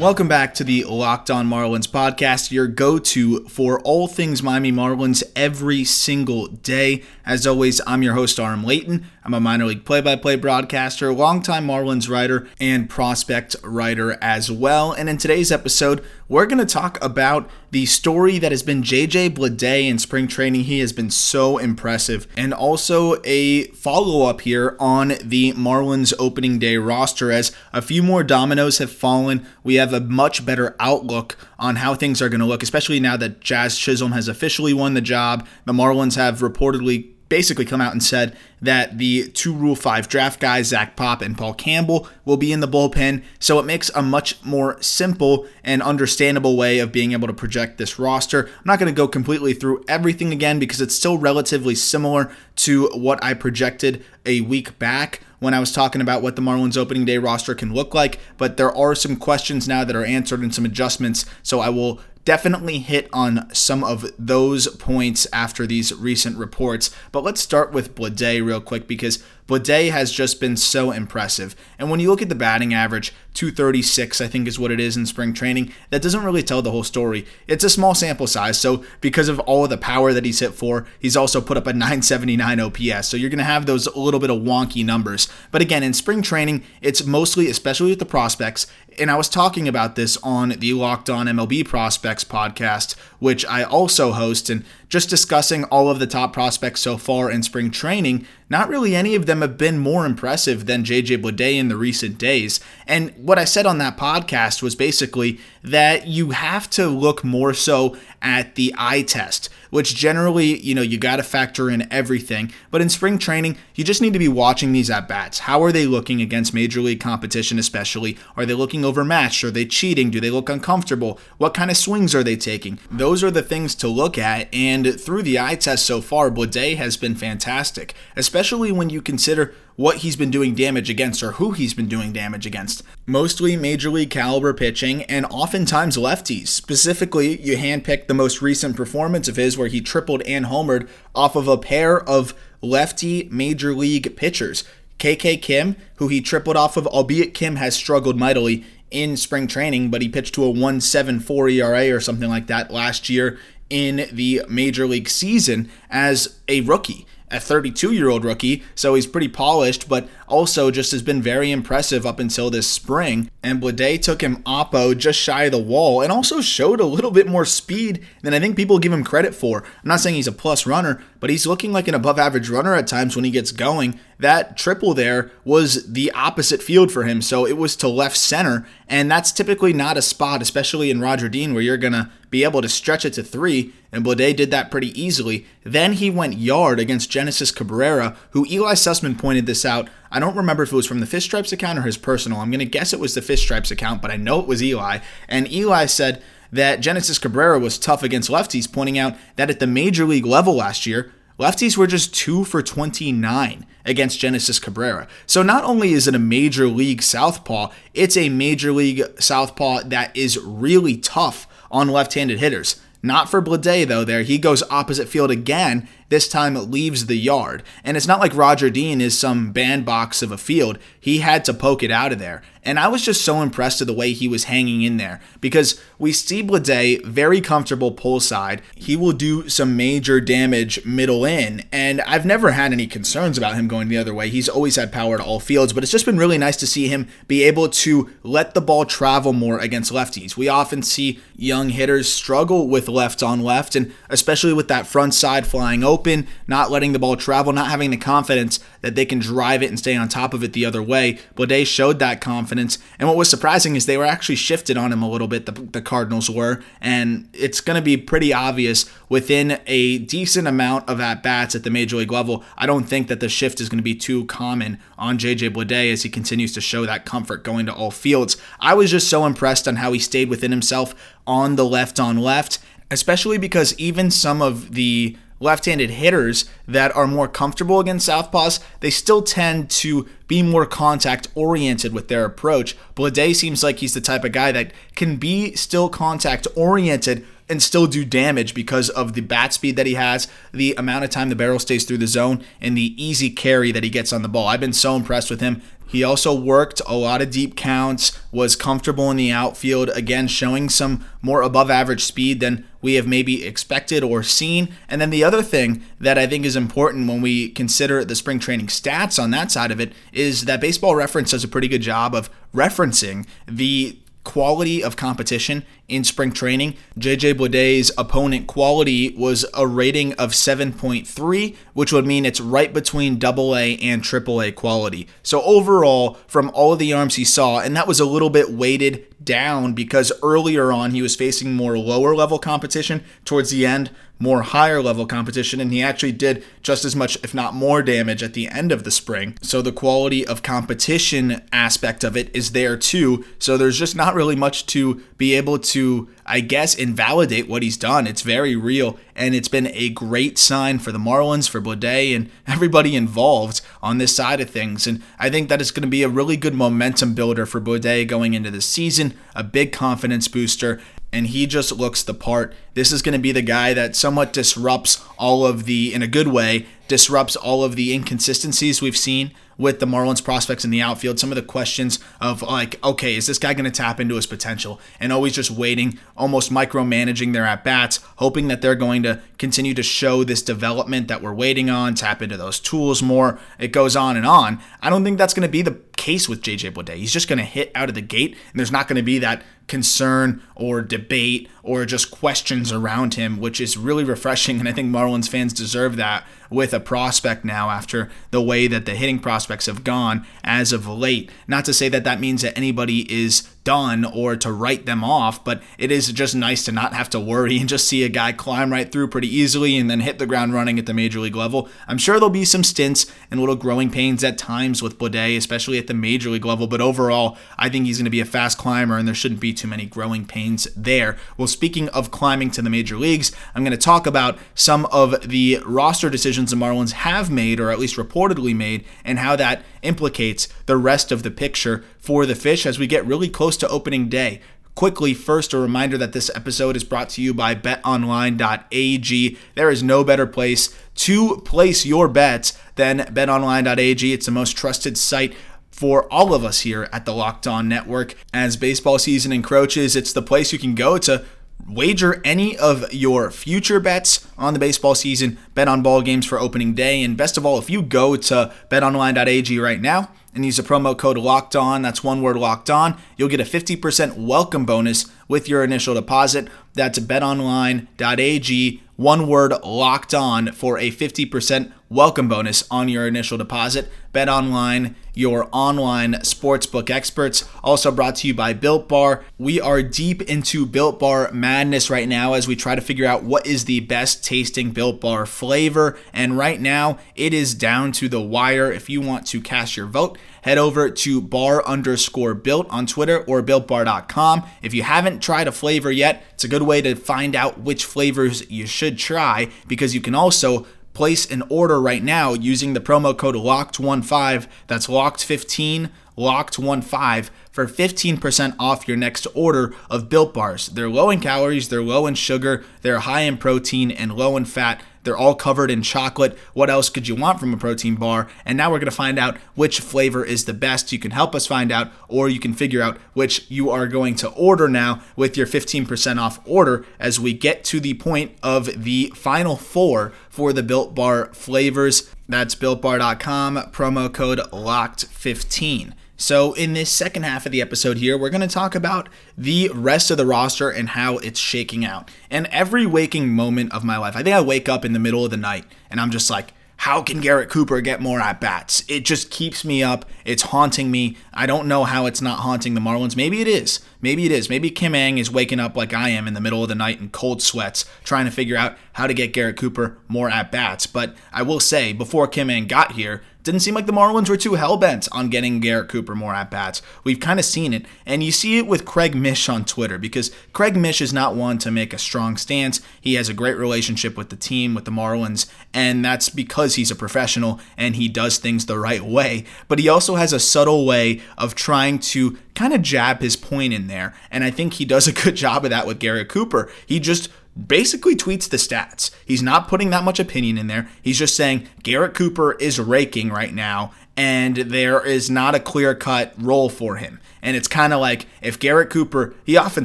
Welcome back to the Locked On Marlins podcast, your go to for all things Miami Marlins every single day. As always, I'm your host, Aram Leighton. I'm a minor league play by play broadcaster, longtime Marlins writer, and prospect writer as well. And in today's episode, we're going to talk about the story that has been JJ Bleday in spring training. He has been so impressive. And also a follow up here on the Marlins opening day roster as a few more dominoes have fallen. We have a much better outlook on how things are going to look, especially now that Jazz Chisholm has officially won the job. The Marlins have reportedly basically come out and said that the two Rule 5 draft guys, Zach Pop and Paul Campbell, will be in the bullpen. So it makes a much more simple and understandable way of being able to project this roster. I'm not going to go completely through everything again because it's still relatively similar to what I projected a week back when I was talking about what the Marlins opening day roster can look like, but there are some questions now that are answered and some adjustments. So I will definitely hit on some of those points after these recent reports. But let's start with Bleday real quick because Bleday has just been so impressive. And when you look at the batting average, 236, I think is what it is in spring training, that doesn't really tell the whole story. It's a small sample size, so because of all of the power that he's hit for, he's also put up a 979 OPS. So you're going to have those a little bit of wonky numbers. But again, in spring training, it's mostly, especially with the prospects, and I was talking about this on the Locked On MLB Prospects podcast, which I also host, and just discussing all of the top prospects so far in spring training, not really any of them have been more impressive than JJ Bleday in the recent days. And what I said on that podcast was basically that you have to look more so at the eye test, which generally, you know, you got to factor in everything. But in spring training, you just need to be watching these at bats. How are they looking against major league competition, especially? Are they looking overmatched? Are they cheating? Do they look uncomfortable? What kind of swings are they taking? Those are the things to look at. And through the eye test so far, Bleday has been fantastic, especially when you consider what he's been doing damage against or who he's been doing damage against. Mostly major league caliber pitching and oftentimes lefties. Specifically, you handpick the most recent performance of his where he tripled and homered off of a pair of lefty major league pitchers. KK Kim, who he tripled off of, albeit Kim has struggled mightily in spring training, but he pitched to a 1.74 ERA or something like that last year in the major league season as a rookie a 32 year old rookie, so he's pretty polished, but also just has been very impressive up until this spring. And Bleday took him oppo just shy of the wall and also showed a little bit more speed than I think people give him credit for. I'm not saying he's a plus runner, but he's looking like an above average runner at times when he gets going. That triple there was the opposite field for him, so it was to left center, and that's typically not a spot, especially in Roger Dean, where you're going to be able to stretch it to three, and Bleday did that pretty easily. Then he went yard against Genesis Cabrera, who Eli Sussman pointed this out. I don't remember if it was from the Fish Stripes account or his personal. I'm going to guess it was the Fish Stripes account, but I know it was Eli. And Eli said that Genesis Cabrera was tough against lefties, pointing out that at the major league level last year, lefties were just 2 for 29 against Genesis Cabrera. So not only is it a major league southpaw, it's a major league southpaw that is really tough on left-handed hitters. Not for Bleday, though. There he goes opposite field again. This time it leaves the yard, and it's not like Roger Dean is some bandbox of a field. He had to poke it out of there, and I was just so impressed with the way he was hanging in there because we see Bleday very comfortable pull side. He will do some major damage middle in, and I've never had any concerns about him going the other way. He's always had power to all fields, but it's just been really nice to see him be able to let the ball travel more against lefties. We often see young hitters struggle with left on left, and especially with that front side flying open not letting the ball travel, not having the confidence that they can drive it and stay on top of it the other way. Bleday showed that confidence. And what was surprising is they were actually shifted on him a little bit, the, the Cardinals were. And it's going to be pretty obvious within a decent amount of at bats at the major league level. I don't think that the shift is going to be too common on JJ Bleday as he continues to show that comfort going to all fields. I was just so impressed on how he stayed within himself on the left on left, especially because even some of the left handed hitters that are more comfortable against Southpaws, they still tend to be more contact oriented with their approach. Bleday seems like he's the type of guy that can be still contact oriented and still do damage because of the bat speed that he has, the amount of time the barrel stays through the zone, and the easy carry that he gets on the ball. I've been so impressed with him. He also worked a lot of deep counts, was comfortable in the outfield, again, showing some more above average speed than we have maybe expected or seen. And then the other thing that I think is important when we consider the spring training stats on that side of it is that Baseball Reference does a pretty good job of referencing the quality of competition in spring training. JJ Bleday's opponent quality was a rating of 7.3, which would mean it's right between Double AA and AAA quality. So overall, from all of the arms he saw, and that was a little bit weighted down because earlier on he was facing more lower level competition towards the end more higher level competition, and he actually did just as much, if not more, damage at the end of the spring. So the quality of competition aspect of it is there too. So there's just not really much to be able to, I guess, invalidate what he's done. It's very real, and it's been a great sign for the Marlins, for Bleday, and everybody involved on this side of things. And I think that it's going to be a really good momentum builder for Bleday going into the season, a big confidence booster, and he just looks the part. This is going to be the guy that somewhat disrupts all of the, in a good way, disrupts all of the inconsistencies we've seen with the Marlins prospects in the outfield. Some of the questions of like, okay, is this guy going to tap into his potential? And always just waiting, almost micromanaging their at bats, hoping that they're going to continue to show this development that we're waiting on, tap into those tools more. It goes on and on. I don't think that's going to be the case with JJ Bleday. He's just going to hit out of the gate, and there's not going to be that concern or debate or just questions around him, which is really refreshing. And I think Marlins fans deserve that with a prospect now after the way that the hitting prospects have gone as of late. Not to say that that means that anybody is done or to write them off, but it is just nice to not have to worry and just see a guy climb right through pretty easily and then hit the ground running at the major league level. I'm sure there'll be some stints and little growing pains at times with Bleday, especially at the major league level, but overall, I think he's going to be a fast climber and there shouldn't be too many growing pains there. Well, speaking of climbing to the major leagues, I'm going to talk about some of the roster decisions the Marlins have made, or at least reportedly made, and how that implicates the rest of the picture for the Fish as we get really close to opening day. Quickly, first, a reminder that this episode is brought to you by betonline.ag. There is no better place to place your bets than betonline.ag. It's the most trusted site for all of us here at the Locked On Network. As baseball season encroaches, it's the place you can go to wager any of your future bets on the baseball season, bet on ball games for opening day, and best of all, if you go to betonline.ag right now and use the promo code locked on, that's one word locked on, you'll get a 50% welcome bonus with your initial deposit. That's betonline.ag, one word locked on for a 50% welcome bonus on your initial deposit. Bet Online, your online sportsbook experts. Also brought to you by Built Bar. We are deep into Built Bar madness right now as we try to figure out what is the best tasting Built Bar flavor. And right now, it is down to the wire. If you want to cast your vote, head over to bar underscore built on Twitter or builtbar.com. If you haven't tried a flavor yet, it's a good way to find out which flavors you should try because you can also place an order right now using the promo code LOCKED15. That's LOCKED15, LOCKED15 for 15% off your next order of Built Bars. They're low in calories, they're low in sugar, they're high in protein, and low in fat. They're all covered in chocolate. What else could you want from a protein bar? And now we're going to find out which flavor is the best. You can help us find out, or you can figure out which you are going to order now with your 15% off order as we get to the point of the final four for the Built Bar flavors. That's builtbar.com, promo code LOCKED15. So, in this second half of the episode here, we're going to talk about the rest of the roster and how it's shaking out. And every waking moment of my life, I think I wake up in the middle of the night and I'm just like, how can Garrett Cooper get more at bats? It just keeps me up. It's haunting me. I don't know how it's not haunting the Marlins. Maybe it is. Maybe it is. Maybe Kim Ng is waking up like I am in the middle of the night in cold sweats, trying to figure out how to get Garrett Cooper more at bats. But I will say, before Kim Ng got here, didn't seem like the Marlins were too hell bent on getting Garrett Cooper more at bats. We've kind of seen it, and you see it with Craig Mish on Twitter because Craig Mish is not one to make a strong stance. He has a great relationship with the team, with the Marlins, and that's because he's a professional and he does things the right way. But he also has a subtle way of trying to kind of jab his point in there, and I think he does a good job of that with Garrett Cooper. He just basically tweets the stats. He's not putting that much opinion in there. He's just saying Garrett Cooper is raking right now, and there is not a clear cut role for him. And it's kind of like if Garrett Cooper, he often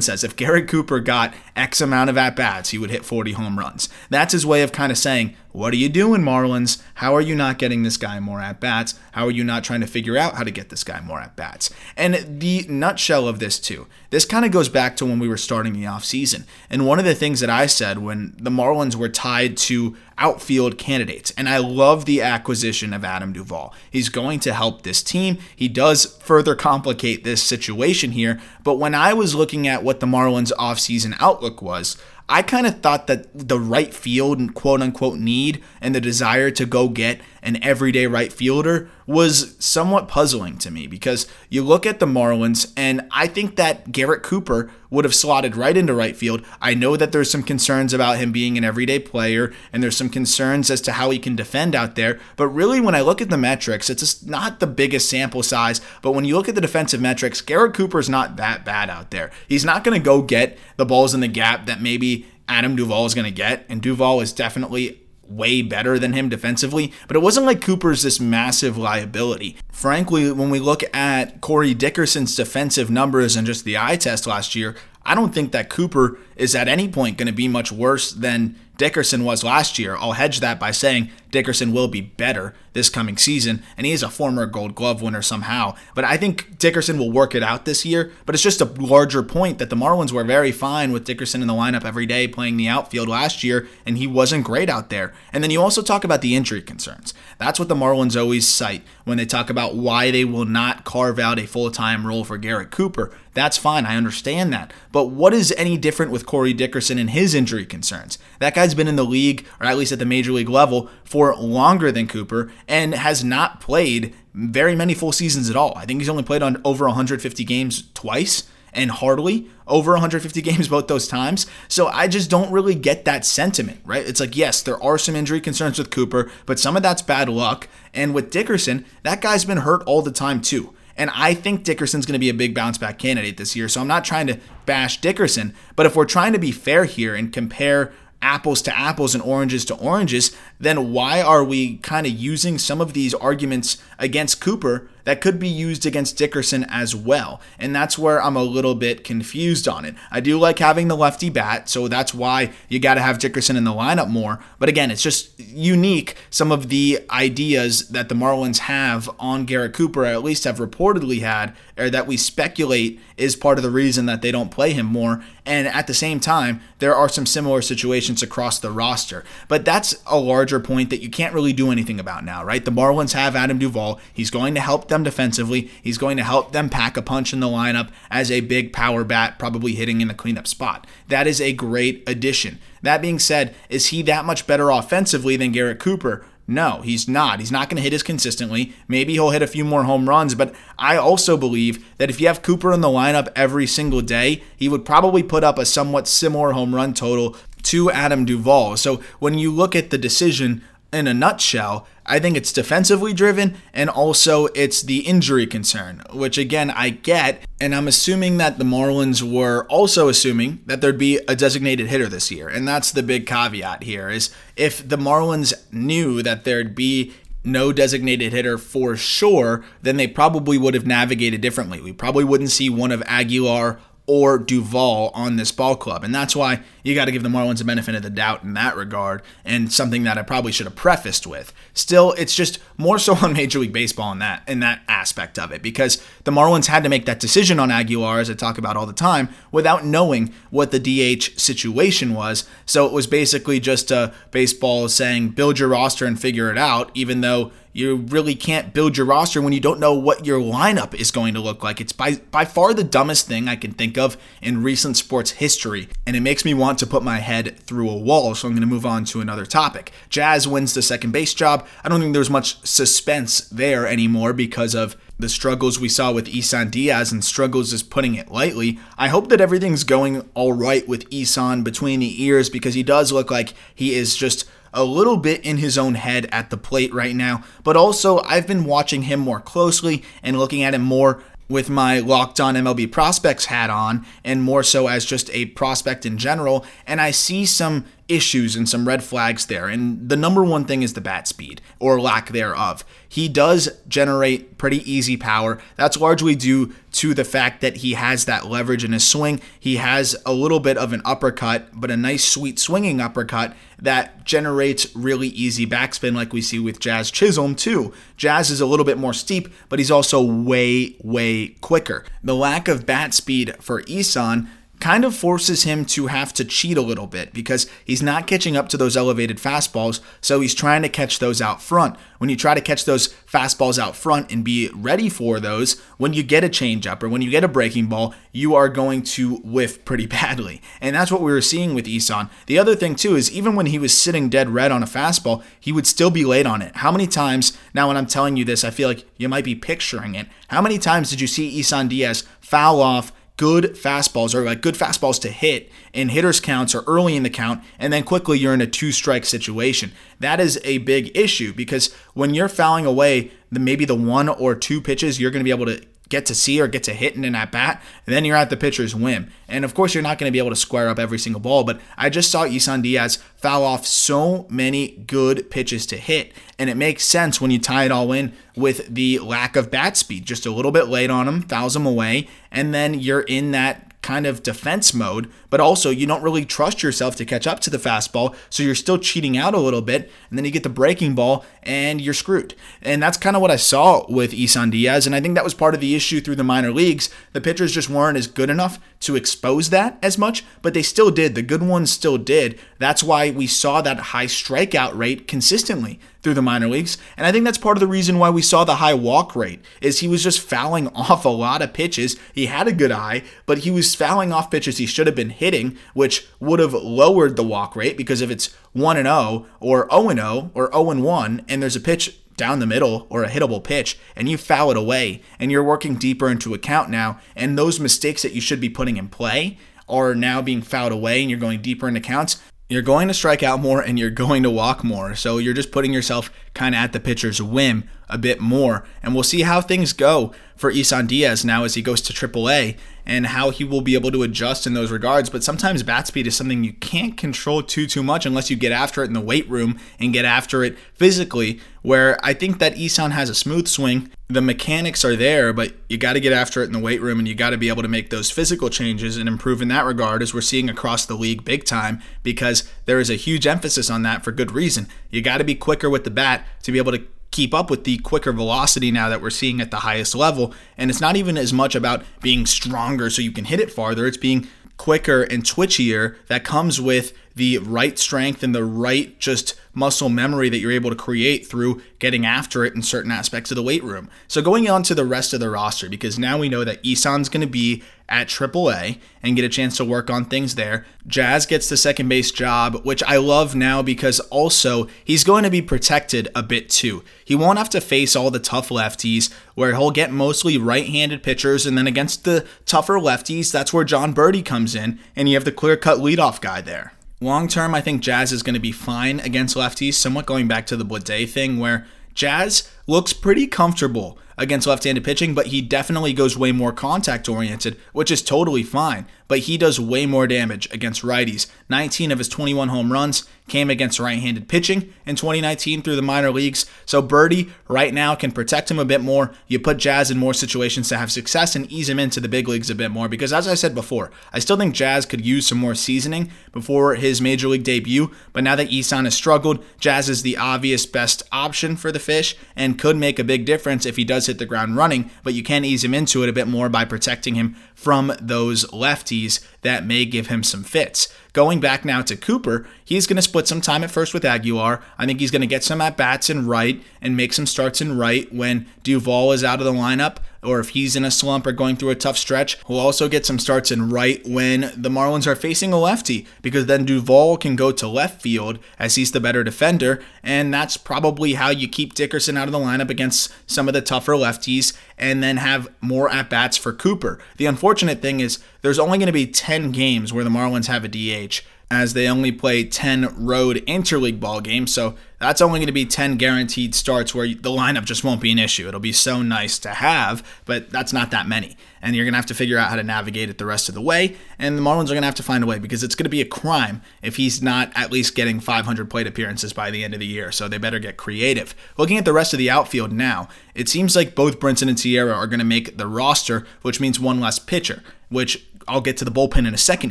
says, if Garrett Cooper got X amount of at bats, he would hit 40 home runs. That's his way of kind of saying, What are you doing, Marlins? How are you not getting this guy more at bats? How are you not trying to figure out how to get this guy more at bats? And the nutshell of this, too, this kind of goes back to when we were starting the offseason. And one of the things that I said when the Marlins were tied to outfield candidates. And I love the acquisition of Adam Duvall. He's going to help this team. He does further complicate this situation here. But when I was looking at what the Marlins offseason outlook was, I kind of thought that the right field and quote unquote need and the desire to go get an everyday right fielder was somewhat puzzling to me because you look at the Marlins and I think that Garrett Cooper would have slotted right into right field. I know that there's some concerns about him being an everyday player and there's some concerns as to how he can defend out there, but really when I look at the metrics, it's not the biggest sample size, but when you look at the defensive metrics, Garrett Cooper's not that bad out there. He's not going to go get the balls in the gap that maybe Adam Duvall is going to get, and Duvall is definitely way better than him defensively, but it wasn't like Cooper's this massive liability. Frankly, when we look at Corey Dickerson's defensive numbers and just the eye test last year, I don't think that Cooper is at any point going to be much worse than Dickerson was last year. I'll hedge that by saying Dickerson will be better this coming season, and he is a former Gold Glove winner somehow. But I think Dickerson will work it out this year. But it's just a larger point that the Marlins were very fine with Dickerson in the lineup every day playing the outfield last year, and he wasn't great out there. And then you also talk about the injury concerns. That's what the Marlins always cite when they talk about why they will not carve out a full time role for Garrett Cooper. That's fine. I understand that. But what is any different with Corey Dickerson and his injury concerns? That guy's been in the league, or at least at the major league level, for longer than Cooper and has not played very many full seasons at all. I think he's only played on over 150 games twice and hardly over 150 games both those times. So I just don't really get that sentiment, right? It's like, yes, there are some injury concerns with Cooper, but some of that's bad luck. And with Dickerson, that guy's been hurt all the time too. And I think Dickerson's going to be a big bounce back candidate this year. So I'm not trying to bash Dickerson, but if we're trying to be fair here and compare apples to apples and oranges to oranges, then why are we kind of using some of these arguments against Cooper that could be used against Dickerson as well. And that's where I'm a little bit confused on it. I do like having the lefty bat, so that's why you got to have Dickerson in the lineup more. But again, it's just unique some of the ideas that the Marlins have on Garrett Cooper, or at least have reportedly had, or that we speculate is part of the reason that they don't play him more. And at the same time, there are some similar situations across the roster. But that's a larger point that you can't really do anything about now, right? The Marlins have Adam Duvall. He's going to help them them defensively. He's going to help them pack a punch in the lineup as a big power bat, probably hitting in the cleanup spot. That is a great addition. That being said, is he that much better offensively than Garrett Cooper? No, he's not. He's not going to hit as consistently. Maybe he'll hit a few more home runs, but I also believe that if you have Cooper in the lineup every single day, he would probably put up a somewhat similar home run total to Adam Duvall. So when you look at the decision in a nutshell, I think it's defensively driven and also it's the injury concern, which again I get. And I'm assuming that the Marlins were also assuming that there'd be a designated hitter this year. And that's the big caveat here is if the Marlins knew that there'd be no designated hitter for sure, then they probably would have navigated differently. We probably wouldn't see one of Aguilar or Duvall on this ball club. And that's why you got to give the Marlins a benefit of the doubt in that regard, and something that I probably should have prefaced with. Still, it's just more so on Major League Baseball in that in that aspect of it, because the Marlins had to make that decision on Aguilar, as I talk about all the time, without knowing what the DH situation was. So it was basically just a baseball saying, build your roster and figure it out, even though you really can't build your roster when you don't know what your lineup is going to look like. It's by, by far the dumbest thing I can think of in recent sports history, and it makes me want to put my head through a wall. So I'm going to move on to another topic. Jazz wins the second base job. I don't think there's much suspense there anymore because of the struggles we saw with Isan Diaz, and struggles is putting it lightly. I hope that everything's going all right with Isan between the ears because he does look like he is just a little bit in his own head at the plate right now. But also, I've been watching him more closely and looking at him more with my locked on MLB prospects hat on, and more so as just a prospect in general. And I see some issues and some red flags there. And the number one thing is the bat speed or lack thereof. He does generate pretty easy power. That's largely due to the fact that he has that leverage in his swing. He has a little bit of an uppercut, but a nice, sweet swinging uppercut that generates really easy backspin, like we see with Jazz Chisholm, too. Jazz is a little bit more steep, but he's also way, way quicker. The lack of bat speed for Isan kind of forces him to have to cheat a little bit because he's not catching up to those elevated fastballs, so he's trying to catch those out front. When you try to catch those fastballs out front and be ready for those, when you get a changeup or when you get a breaking ball, you are going to whiff pretty badly. And that's what we were seeing with Isan. The other thing, too, is even when he was sitting dead red on a fastball, he would still be late on it. How many times, now when I'm telling you this, I feel like you might be picturing it. How many times did you see Isan Diaz foul off good fastballs or like good fastballs to hit in hitters counts or early in the count and then quickly you're in a two strike situation. That is a big issue because when you're fouling away the maybe the one or two pitches you're going to be able to get to see or get to hit in an at bat, then you're at the pitcher's whim. And of course, you're not going to be able to square up every single ball, but I just saw Isan Diaz foul off so many good pitches to hit. And it makes sense when you tie it all in with the lack of bat speed. Just a little bit late on him, fouls him away, and then you're in that kind of defense mode, but also you don't really trust yourself to catch up to the fastball, so you're still cheating out a little bit, and then you get the breaking ball and you're screwed. And that's kind of what I saw with Isan Diaz, and I think that was part of the issue through the minor leagues. The pitchers just weren't as good enough to expose that as much, but they still did. The good ones still did. That's why we saw that high strikeout rate consistently through the minor leagues. And I think that's part of the reason why we saw the high walk rate is he was just fouling off a lot of pitches. He had a good eye, but he was fouling off pitches he should have been hitting, which would have lowered the walk rate because if it's 1 and 0 or 0 and 0 or 0 and 1 and there's a pitch down the middle or a hittable pitch and you foul it away and you're working deeper into account now and those mistakes that you should be putting in play are now being fouled away and you're going deeper into counts you're going to strike out more and you're going to walk more. So you're just putting yourself kind of at the pitcher's whim a bit more. And we'll see how things go for Isan Diaz now as he goes to AAA and how he will be able to adjust in those regards. But sometimes bat speed is something you can't control too too much unless you get after it in the weight room and get after it physically. Where I think that Isan has a smooth swing. The mechanics are there, but you got to get after it in the weight room and you got to be able to make those physical changes and improve in that regard, as we're seeing across the league big time, because there is a huge emphasis on that for good reason. You got to be quicker with the bat to be able to keep up with the quicker velocity now that we're seeing at the highest level. And it's not even as much about being stronger so you can hit it farther, it's being quicker and twitchier that comes with the right strength and the right just muscle memory that you're able to create through getting after it in certain aspects of the weight room. So going on to the rest of the roster, because now we know that Isan's going to be at AAA and get a chance to work on things there. Jazz gets the second base job, which I love now because also he's going to be protected a bit too. He won't have to face all the tough lefties where he'll get mostly right-handed pitchers and then against the tougher lefties, that's where John Berti comes in and you have the clear-cut leadoff guy there. Long term, I think Jazz is going to be fine against lefties, somewhat going back to the Bleday thing where Jazz looks pretty comfortable against left handed pitching, but he definitely goes way more contact oriented, which is totally fine. But he does way more damage against righties. 19 of his 21 home runs came against right handed pitching in 2019 through the minor leagues. So Berti right now can protect him a bit more. You put Jazz in more situations to have success and ease him into the big leagues a bit more. Because as I said before, I still think Jazz could use some more seasoning before his major league debut. But now that Isan has struggled, Jazz is the obvious best option for the fish and could make a big difference if he does hit the ground running. But you can ease him into it a bit more by protecting him from those lefties that may give him some fits. going back now to Cooper, he's going to split some time at first with Aguilar. I think he's going to get some at bats in right and make some starts in right when Duvall is out of the lineup or if he's in a slump or going through a tough stretch. He'll also get some starts in right when the Marlins are facing a lefty because then Duvall can go to left field as he's the better defender. And that's probably how you keep Dickerson out of the lineup against some of the tougher lefties and then have more at bats for Cooper. The unfortunate thing is there's only going to be 10 games where the Marlins have a DH as they only play 10 road interleague ball games. So that's only going to be 10 guaranteed starts where the lineup just won't be an issue. It'll be so nice to have, but that's not that many. And you're going to have to figure out how to navigate it the rest of the way. And the Marlins are going to have to find a way because it's going to be a crime if he's not at least getting 500 plate appearances by the end of the year. So they better get creative. Looking at the rest of the outfield now, it seems like both Brinson and Sierra are going to make the roster, which means one less pitcher, which I'll get to the bullpen in a second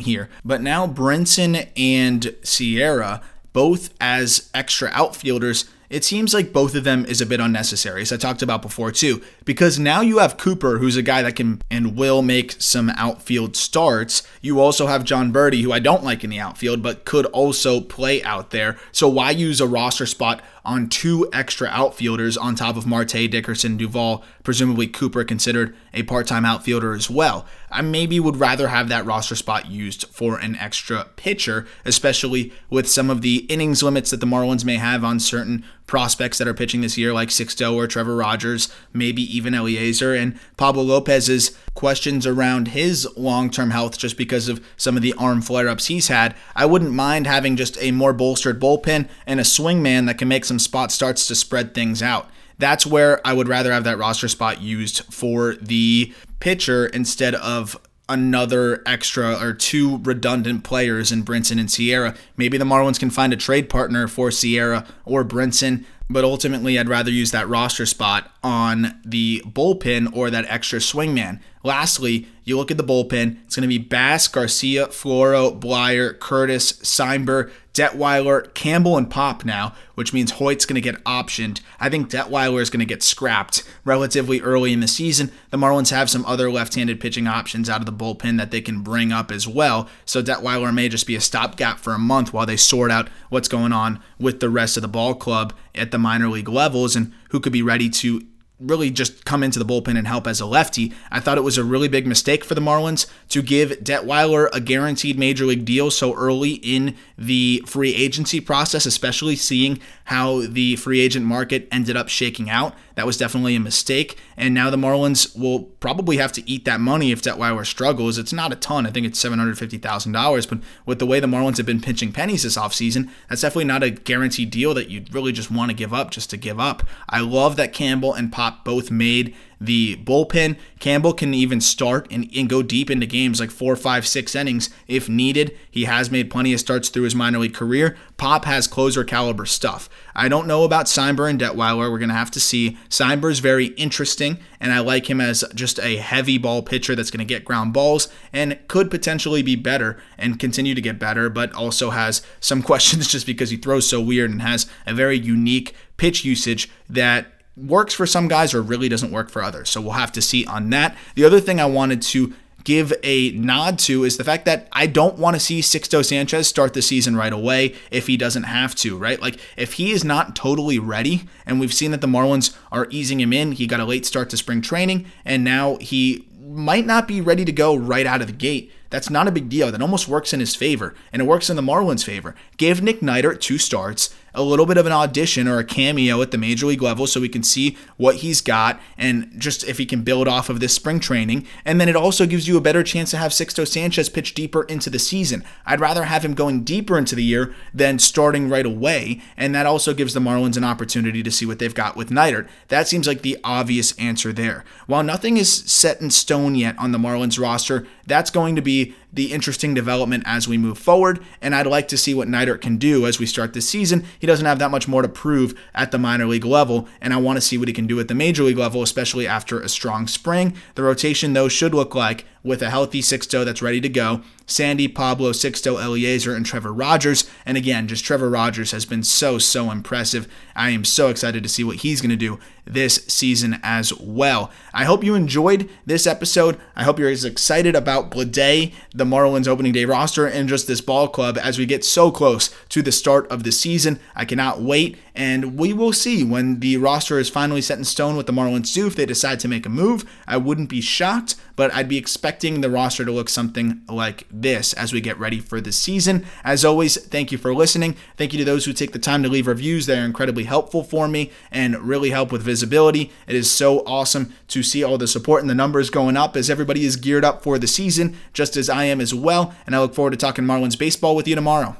here. But now Brinson and Sierra, both as extra outfielders, it seems like both of them is a bit unnecessary, as I talked about before too, because now you have Cooper, who's a guy that can and will make some outfield starts. You also have John Berti, who I don't like in the outfield, but could also play out there. So why use a roster spot on two extra outfielders on top of Marte, Dickerson, Duvall, presumably Cooper considered a part time outfielder as well. I maybe would rather have that roster spot used for an extra pitcher, especially with some of the innings limits that the Marlins may have on certain prospects that are pitching this year, like Sixto or Trevor Rogers, maybe even Eliezer, and Pablo Lopez's questions around his long term health just because of some of the arm flare ups he's had. I wouldn't mind having just a more bolstered bullpen and a swingman that can make some spot starts to spread things out. That's where I would rather have that roster spot used for the pitcher instead of another extra or two redundant players in Brinson and Sierra. Maybe the Marlins can find a trade partner for Sierra or Brinson, but ultimately I'd rather use that roster spot on the bullpen or that extra swingman. Lastly, you look at the bullpen, it's going to be Bass, Garcia, Floro, Bleier, Curtis, Cimber, Detwiler, Campbell, and Pop now, which means Hoyt's going to get optioned. I think Detwiler is going to get scrapped relatively early in the season. The Marlins have some other left handed pitching options out of the bullpen that they can bring up as well. So Detweiler may just be a stopgap for a month while they sort out what's going on with the rest of the ball club at the minor league levels and who could be ready to really just come into the bullpen and help as a lefty. I thought it was a really big mistake for the Marlins to give Detwiler a guaranteed major league deal so early in the free agency process, especially seeing how the free agent market ended up shaking out. That was definitely a mistake. And now the Marlins will probably have to eat that money if Detwiler struggles. It's not a ton. I think it's $750,000. But with the way the Marlins have been pinching pennies this offseason, that's definitely not a guaranteed deal that you'd really just want to give up just to give up. I love that Campbell and Pop both made the bullpen. Campbell can even start and, and go deep into games like four, five, six innings if needed. He has made plenty of starts through his minor league career. Pop has closer caliber stuff. I don't know about Cimber and Detwiler. We're going to have to see. Cimber is very interesting, and I like him as just a heavy ball pitcher that's going to get ground balls and could potentially be better and continue to get better, but also has some questions just because he throws so weird and has a very unique pitch usage that works for some guys or really doesn't work for others. So we'll have to see on that. The other thing I wanted to give a nod to is the fact that I don't want to see Sixto Sanchez start the season right away if he doesn't have to, right? Like if he is not totally ready, and we've seen that the Marlins are easing him in, he got a late start to spring training, and now he might not be ready to go right out of the gate. That's not a big deal. That almost works in his favor, and it works in the Marlins' favor. Give Nick Neidert two starts, a little bit of an audition or a cameo at the major league level so we can see what he's got and just if he can build off of this spring training. And then it also gives you a better chance to have Sixto Sanchez pitch deeper into the season. I'd rather have him going deeper into the year than starting right away. And that also gives the Marlins an opportunity to see what they've got with Neidert. That seems like the obvious answer there. While nothing is set in stone yet on the Marlins roster, that's going to be the interesting development as we move forward. And I'd like to see what Neidert can do as we start this season. He doesn't have that much more to prove at the minor league level, and I want to see what he can do at the major league level, especially after a strong spring. The rotation, though, should look like with a healthy Sixto that's ready to go. Sandy, Pablo, Sixto, Eliezer, and Trevor Rogers. And again, just Trevor Rogers has been so, so impressive. I am so excited to see what he's going to do this season as well. I hope you enjoyed this episode. I hope you're as excited about Bleday, the Marlins opening day roster, and just this ball club as we get so close to the start of the season. I cannot wait, and we will see when the roster is finally set in stone with the Marlins do if they decide to make a move. I wouldn't be shocked, but I'd be expecting the roster to look something like this as we get ready for the season. As always, thank you for listening. Thank you to those who take the time to leave reviews. They are incredibly helpful for me and really help with visibility. It is so awesome to see all the support and the numbers going up as everybody is geared up for the season, just as I am as well. And I look forward to talking Marlins baseball with you tomorrow.